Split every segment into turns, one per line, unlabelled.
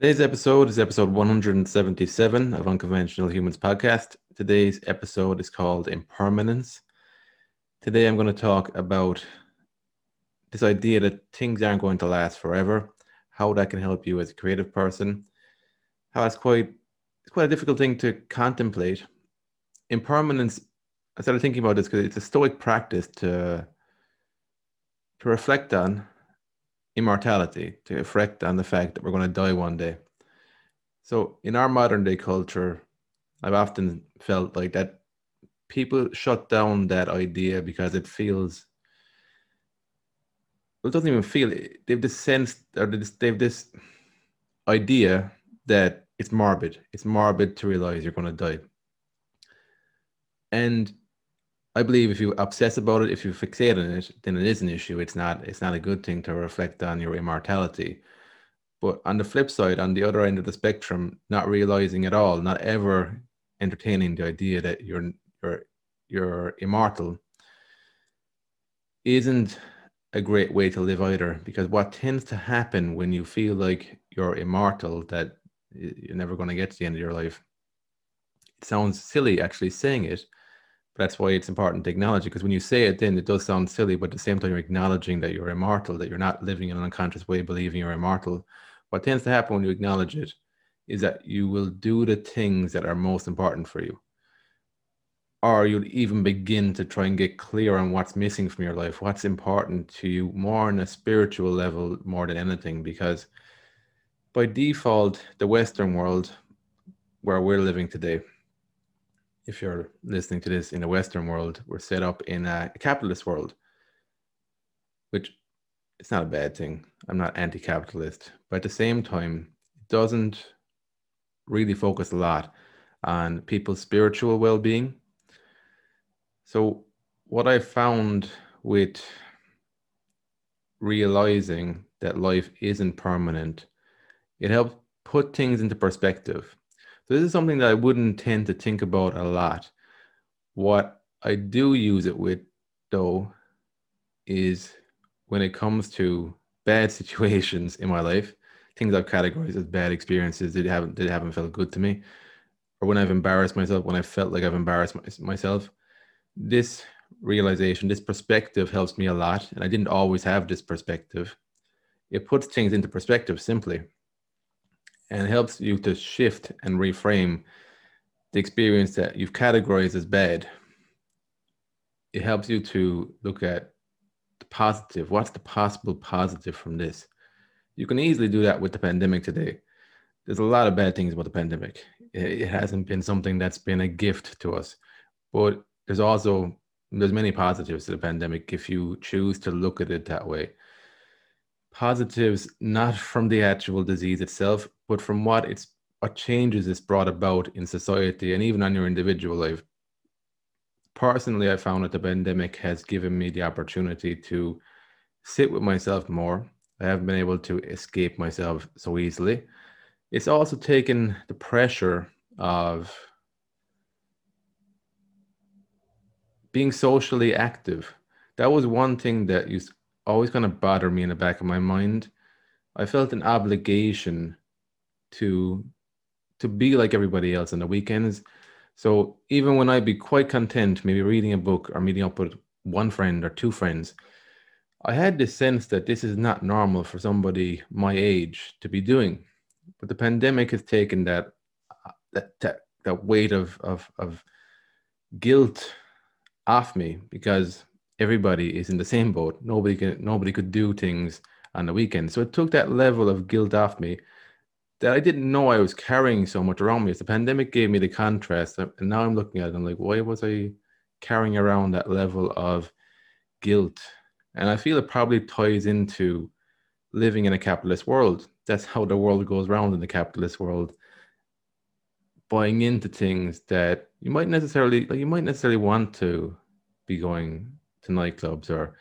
Today's episode is episode 177 of Unconventional Humans podcast. Today's episode is called Impermanence. Today I'm going to talk about this idea that things aren't going to last forever, how that can help you as a creative person, how it's quite it's quite a difficult thing to contemplate. Impermanence, I started thinking about this because it's a stoic practice to to reflect on immortality, to reflect on the fact that we're going to die one day. So, in our modern day culture, I've often felt like that people shut down that idea because it feels, it doesn't even feel, they've this sense, or they've this idea that it's morbid. It's morbid to realize you're going to die. And I believe if you obsess about it, if you fixate on it, then it is an issue. It's not. It's not a good thing to reflect on your immortality. But on the flip side, on the other end of the spectrum, not realizing at all, not ever entertaining the idea that you're you're you're immortal, isn't a great way to live either. Because what tends to happen when you feel like you're immortal, that you're never going to get to the end of your life. It sounds silly actually saying it that's why it's important to acknowledge it because when you say it then it does sound silly but at the same time you're acknowledging that you're immortal that you're not living in an unconscious way believing you're immortal. What tends to happen when you acknowledge it is that you will do the things that are most important for you or you'll even begin to try and get clear on what's missing from your life what's important to you more on a spiritual level more than anything because by default the western world where we're living today if you're listening to this in a Western world, we're set up in a capitalist world, which it's not a bad thing. I'm not anti-capitalist, but at the same time, it doesn't really focus a lot on people's spiritual well-being. So what I found with realizing that life isn't permanent, it helps put things into perspective. So this is something that I wouldn't tend to think about a lot. What I do use it with, though, is when it comes to bad situations in my life, things I've categorized as bad experiences that haven't that haven't felt good to me, or when I've embarrassed myself, when I felt like I've embarrassed my, myself. This realization, this perspective helps me a lot, and I didn't always have this perspective. It puts things into perspective simply and helps you to shift and reframe the experience that you've categorized as bad. It helps you to look at the positive. What's the possible positive from this? You can easily do that with the pandemic today. There's a lot of bad things about the pandemic. It hasn't been something that's been a gift to us, but there's also there's many positives to the pandemic if you choose to look at it that way positives not from the actual disease itself, but from what it's what changes it's brought about in society and even on your individual life. Personally, I found that the pandemic has given me the opportunity to sit with myself more. I haven't been able to escape myself so easily. It's also taken the pressure of being socially active. That was one thing that used always kind of bother me in the back of my mind. I felt an obligation to to be like everybody else on the weekends. So even when I'd be quite content, maybe reading a book or meeting up with one friend or two friends, I had this sense that this is not normal for somebody my age to be doing. But the pandemic has taken that that that, that weight of, of of guilt off me because everybody is in the same boat. Nobody can nobody could do things on the weekend. So it took that level of guilt off me that I didn't know I was carrying so much around me. As the pandemic gave me the contrast, and now I'm looking at it, I'm like, why was I carrying around that level of guilt? And I feel it probably ties into living in a capitalist world. That's how the world goes around in the capitalist world. Buying into things that you might necessarily like you might necessarily want to be going to nightclubs or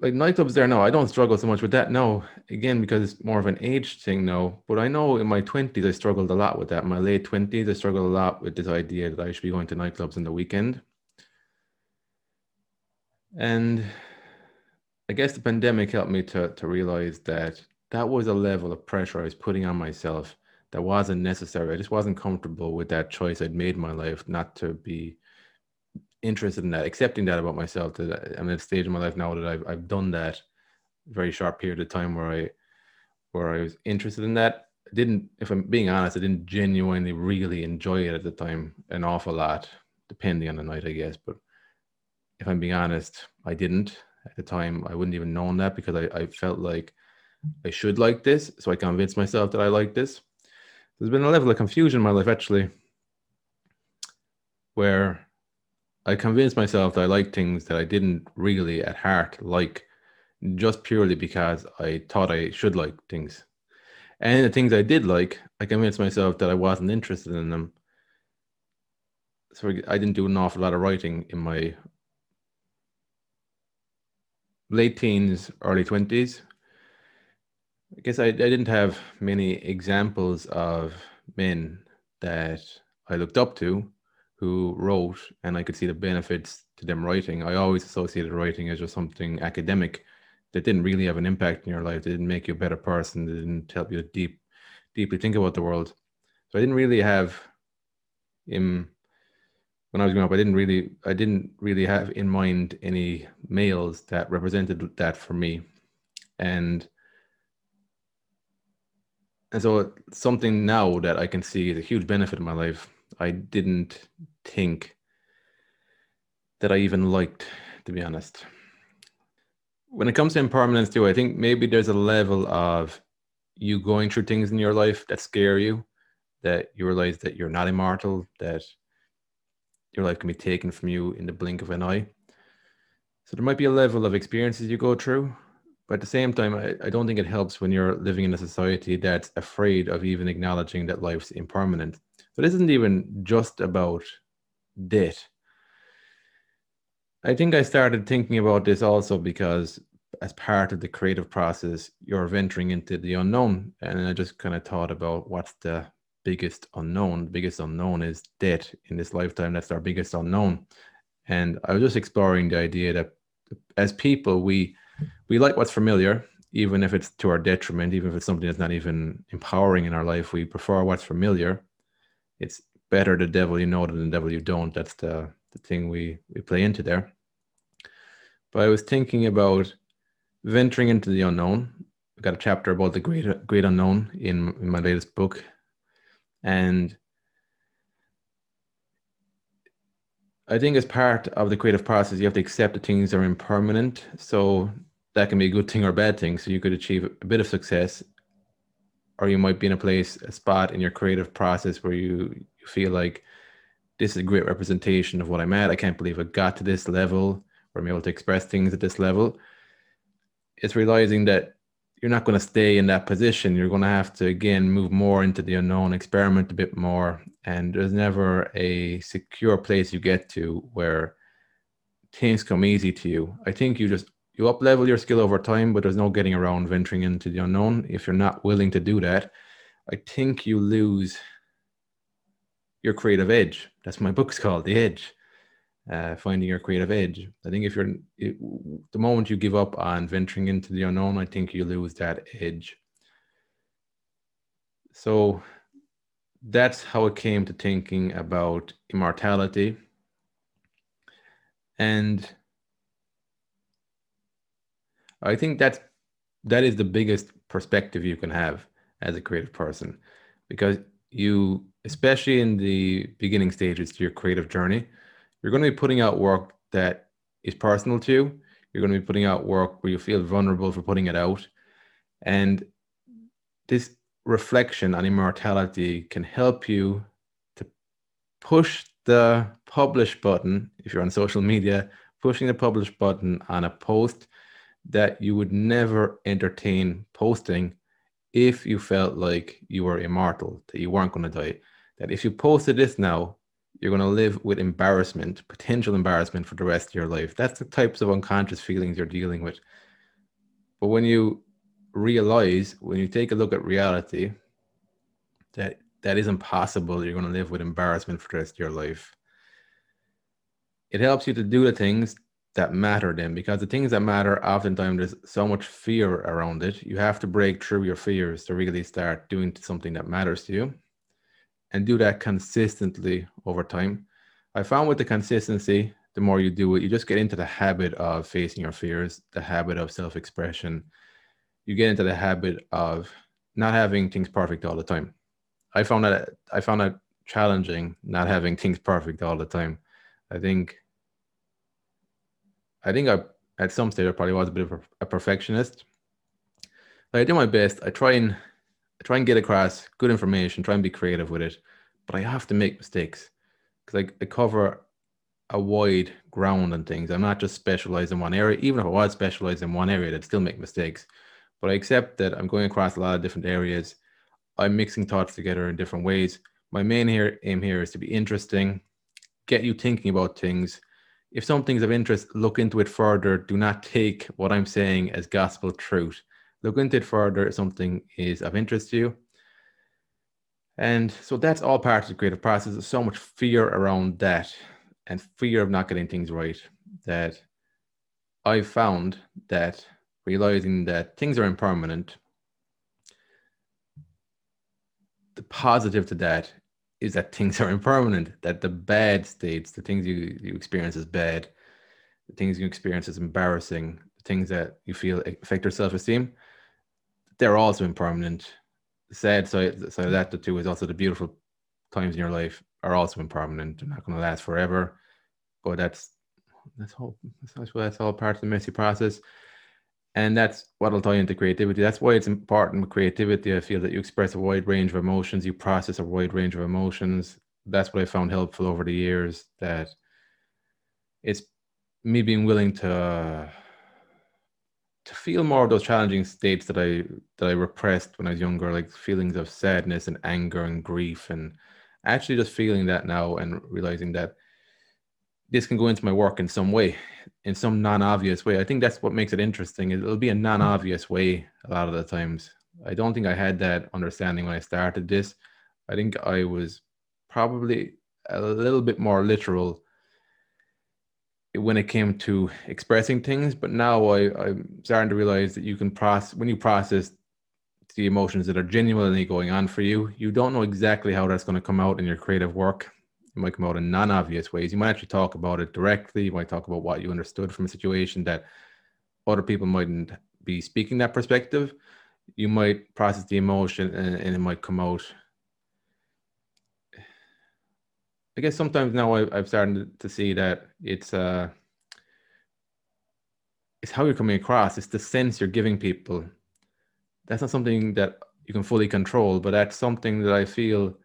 like nightclubs there now i don't struggle so much with that no. Again because it's more of an age thing now but i know in my 20s i struggled a lot with that. In my late 20s i struggled a lot with this idea that i should be going to nightclubs in the weekend. And i guess the pandemic helped me to, to realize that that was a level of pressure I was putting on myself that wasn't necessary. I just wasn't comfortable with that choice I'd made in my life not to be interested in that, accepting that about myself. That I'm at a stage in my life now that I've I've done that very short period of time where I where I was interested in that. I didn't, if I'm being honest, I didn't genuinely really enjoy it at the time an awful lot, depending on the night, I guess. But if I'm being honest, I didn't at the time. I wouldn't even known that because I, I felt like I should like this. So I convinced myself that I like this. There's been a level of confusion in my life actually, where I convinced myself that I liked things that I didn't really at heart like just purely because I thought I should like things. And the things I did like, I convinced myself that I wasn't interested in them. So I didn't do an awful lot of writing in my late teens, early 20s. I guess I, I didn't have many examples of men that I looked up to who wrote and I could see the benefits to them writing. I always associated writing as just something academic that didn't really have an impact in your life. They didn't make you a better person. They didn't help you deep, deeply think about the world. So I didn't really have in when I was growing up, I didn't really I didn't really have in mind any males that represented that for me. And and so something now that I can see is a huge benefit in my life. I didn't think that I even liked, to be honest when it comes to impermanence too, I think maybe there's a level of you going through things in your life that scare you, that you realize that you're not immortal, that your life can be taken from you in the blink of an eye. So there might be a level of experiences you go through, but at the same time, I, I don't think it helps when you're living in a society that's afraid of even acknowledging that life's impermanent. So this isn't even just about debt. I think I started thinking about this also because as part of the creative process, you're venturing into the unknown. And I just kind of thought about what's the biggest unknown. The biggest unknown is debt in this lifetime. That's our biggest unknown. And I was just exploring the idea that as people, we we like what's familiar, even if it's to our detriment, even if it's something that's not even empowering in our life. We prefer what's familiar. It's better the devil you know than the devil you don't. That's the the thing we we play into there. But I was thinking about venturing into the unknown. I've got a chapter about the great great unknown in, in my latest book, and I think as part of the creative process, you have to accept that things are impermanent. So that can be a good thing or a bad thing. So you could achieve a bit of success, or you might be in a place, a spot in your creative process where you, you feel like this is a great representation of what I'm at. I can't believe I got to this level where I'm able to express things at this level. It's realizing that you're not going to stay in that position. You're going to have to again move more into the unknown, experiment a bit more, and there's never a secure place you get to where things come easy to you. I think you just you up level your skill over time, but there's no getting around venturing into the unknown. If you're not willing to do that, I think you lose your creative edge. That's my book's called The Edge. Uh, finding your creative edge. I think if you're it, the moment you give up on venturing into the unknown, I think you lose that edge. So that's how it came to thinking about immortality. And I think that's that is the biggest perspective you can have as a creative person because you especially in the beginning stages to your creative journey you're going to be putting out work that is personal to you. You're going to be putting out work where you feel vulnerable for putting it out. And this reflection on immortality can help you to push the publish button if you're on social media, pushing the publish button on a post that you would never entertain posting if you felt like you were immortal, that you weren't going to die. That if you posted this now, you're going to live with embarrassment, potential embarrassment for the rest of your life. That's the types of unconscious feelings you're dealing with. But when you realize, when you take a look at reality, that that isn't possible, you're going to live with embarrassment for the rest of your life. It helps you to do the things that matter then because the things that matter oftentimes there's so much fear around it. You have to break through your fears to really start doing something that matters to you and do that consistently over time. I found with the consistency the more you do it you just get into the habit of facing your fears the habit of self-expression. You get into the habit of not having things perfect all the time. I found that i found that challenging not having things perfect all the time. I think I think I at some stage I probably was a bit of a, perfectionist. But I do my best. I try and I try and get across good information, try and be creative with it, but I have to make mistakes because I, I cover a wide ground and things. I'm not just specialized in one area. Even if I was specialized in one area, I'd still make mistakes. But I accept that I'm going across a lot of different areas. I'm mixing thoughts together in different ways. My main here aim here is to be interesting, get you thinking about things, if something's of interest, look into it further. Do not take what I'm saying as gospel truth. Look into it further if something is of interest to you. And so that's all part of the creative process. There's so much fear around that and fear of not getting things right that I've found that realizing that things are impermanent, the positive to that is that things are impermanent, that the bad states, the things you, you experience as bad, the things you experience as embarrassing, the things that you feel affect your self esteem, they're also impermanent. The sad of that, the two, is also the beautiful times in your life are also impermanent. They're not going to last forever. But that's that's all. That's all part of the messy process and that's what'll tie into creativity. That's why it's important with creativity. I feel that you express a wide range of emotions you process a wide range of emotions. That's what i found helpful over the years that it's me being willing to to feel more of those challenging states that i that i repressed when i was younger like feelings of sadness and anger and grief and actually just feeling that now and realizing that this can go into my work in some way, in some non-obvious way. I think that's what makes it interesting. It'll be a non-obvious way a lot of the times. I don't think I had that understanding when I started this. I think I was probably a little bit more literal when it came to expressing things, but now I, I'm starting to realize that you can process when you process the emotions that are genuinely going on for you, you don't know exactly how that's going to come out in your creative work it might come out in non-obvious ways. You might actually talk about it directly. You might talk about what you understood from a situation that other people mightn't be speaking that perspective. You might process the emotion and, and it might come out. I guess sometimes now I, I've started to see that it's uh, it's how you're coming across. It's the sense you're giving people. That's not something that you can fully control, but that's something that I feel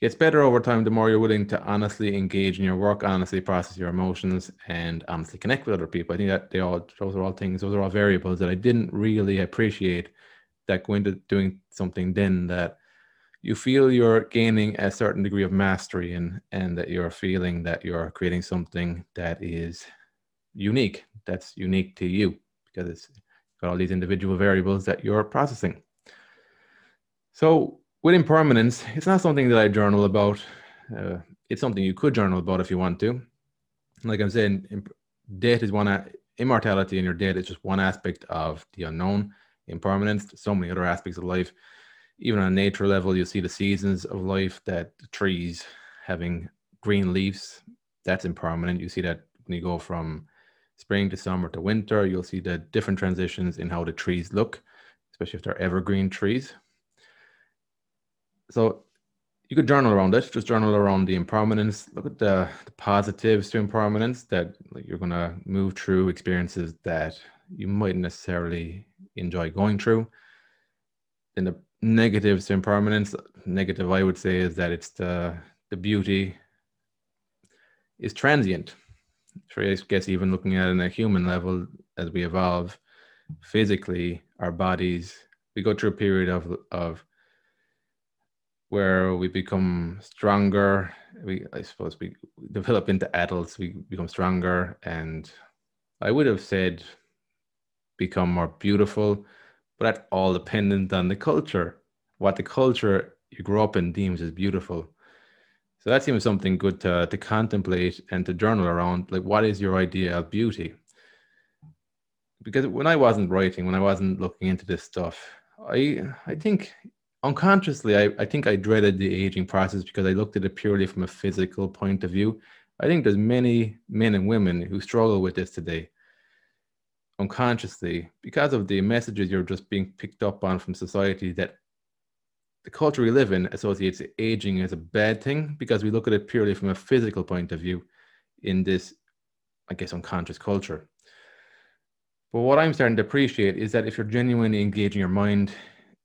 gets better over time the more you're willing to honestly engage in your work, honestly process your emotions, and honestly connect with other people. I think that they all those are all things, those are all variables that I didn't really appreciate that go into doing something then that you feel you're gaining a certain degree of mastery and and that you're feeling that you're creating something that is unique, that's unique to you because it's got all these individual variables that you're processing. So with impermanence, it's not something that I journal about. Uh, it's something you could journal about if you want to. Like I'm saying, death is one, immortality and your death is just one aspect of the unknown. Impermanence, so many other aspects of life. Even on a nature level, you see the seasons of life that the trees having green leaves, that's impermanent. You see that when you go from spring to summer to winter, you'll see the different transitions in how the trees look, especially if they're evergreen trees so you could journal around it. Just journal around the impermanence. Look at the, the positives to impermanence that like, you're gonna move through experiences that you mightn't necessarily enjoy going through. Then the negatives to impermanence. Negative, I would say, is that it's the the beauty is transient. So I guess even looking at it on a human level, as we evolve physically, our bodies, we go through a period of of where we become stronger. We, I suppose, we develop into adults. We become stronger, and I would have said become more beautiful, but that's all dependent on the culture. What the culture you grow up in deems as beautiful. So that seems something good to, to contemplate and to journal around. Like, what is your idea of beauty? Because when I wasn't writing, when I wasn't looking into this stuff, I I think unconsciously, I, I think I dreaded the aging process because I looked at it purely from a physical point of view. I think there's many men and women who struggle with this today unconsciously because of the messages you're just being picked up on from society that the culture we live in associates aging as a bad thing because we look at it purely from a physical point of view in this, I guess, unconscious culture. But what I'm starting to appreciate is that if you're genuinely engaging your mind,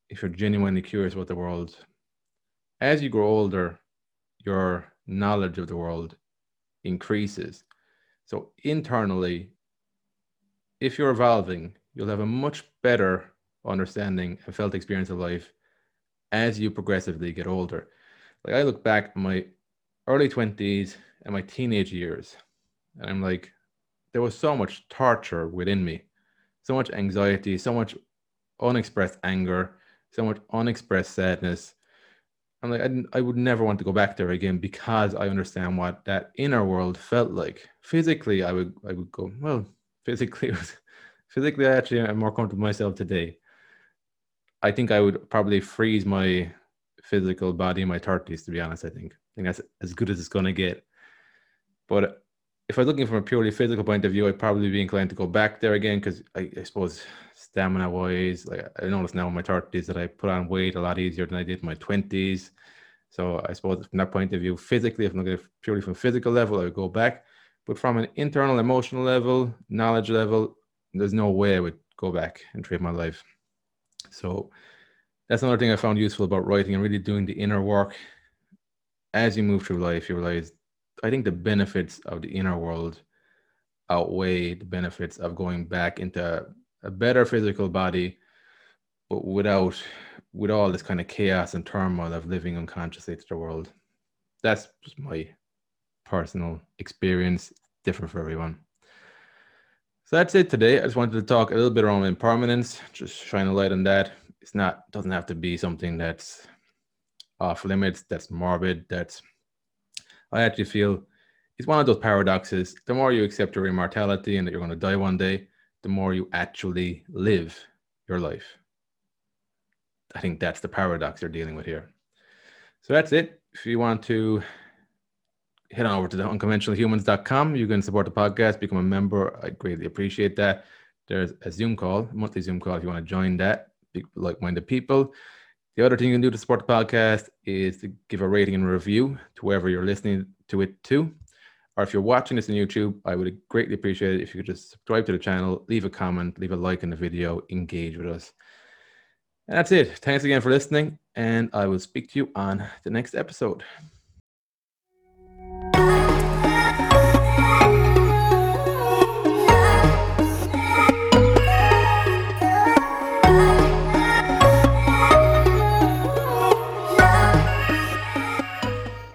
if you're genuinely curious about the world, as you grow older, your knowledge of the world increases. So internally, if you're evolving, you'll have a much better understanding and felt experience of life as you progressively get older. Like I look back my early 20s and my teenage years, and I'm like, there was so much torture within me, so much anxiety, so much unexpressed anger, so much unexpressed sadness. I'm like, I, I would never want to go back there again because I understand what that inner world felt like. Physically, I would I would go, well, physically physically I actually am more comfortable myself today. I think I would probably freeze my physical body in my 30s, to be honest. I think. I think that's as good as it's gonna get. But if I'm looking from a purely physical point of view, I'd probably be inclined to go back there again because I, I, suppose stamina wise, like I notice now in my 30s that I put on weight a lot easier than I did in my 20s. So I suppose from that point of view, physically, if I'm looking purely from physical level, I would go back. But from an internal emotional level, knowledge level, there's no way I would go back and trade my life. So that's another thing I found useful about writing and really doing the inner work. As you move through life, you realize I think the benefits of the inner world outweigh the benefits of going back into a better physical body, but without with all this kind of chaos and turmoil of living unconsciously to the world. That's just my personal experience, different for everyone. So that's it today. I just wanted to talk a little bit around impermanence, just shine a light on that. It's not doesn't have to be something that's off limits, that's morbid, that's I actually feel it's one of those paradoxes. The more you accept your immortality and that you're going to die one day, the more you actually live your life. I think that's the paradox you're dealing with here. So that's it. If you want to head on over to the unconventionalhumans.com, you can support the podcast, become a member. I greatly appreciate that. There's a Zoom call, monthly Zoom call if you want to join that, like minded people. The other thing you can do to support the podcast is to give a rating and review to wherever you're listening to it to. Or if you're watching this on YouTube, I would greatly appreciate it if you could just subscribe to the channel, leave a comment, leave a like in the video, engage with us. And that's it. Thanks again for listening, and I will speak to you on the next episode.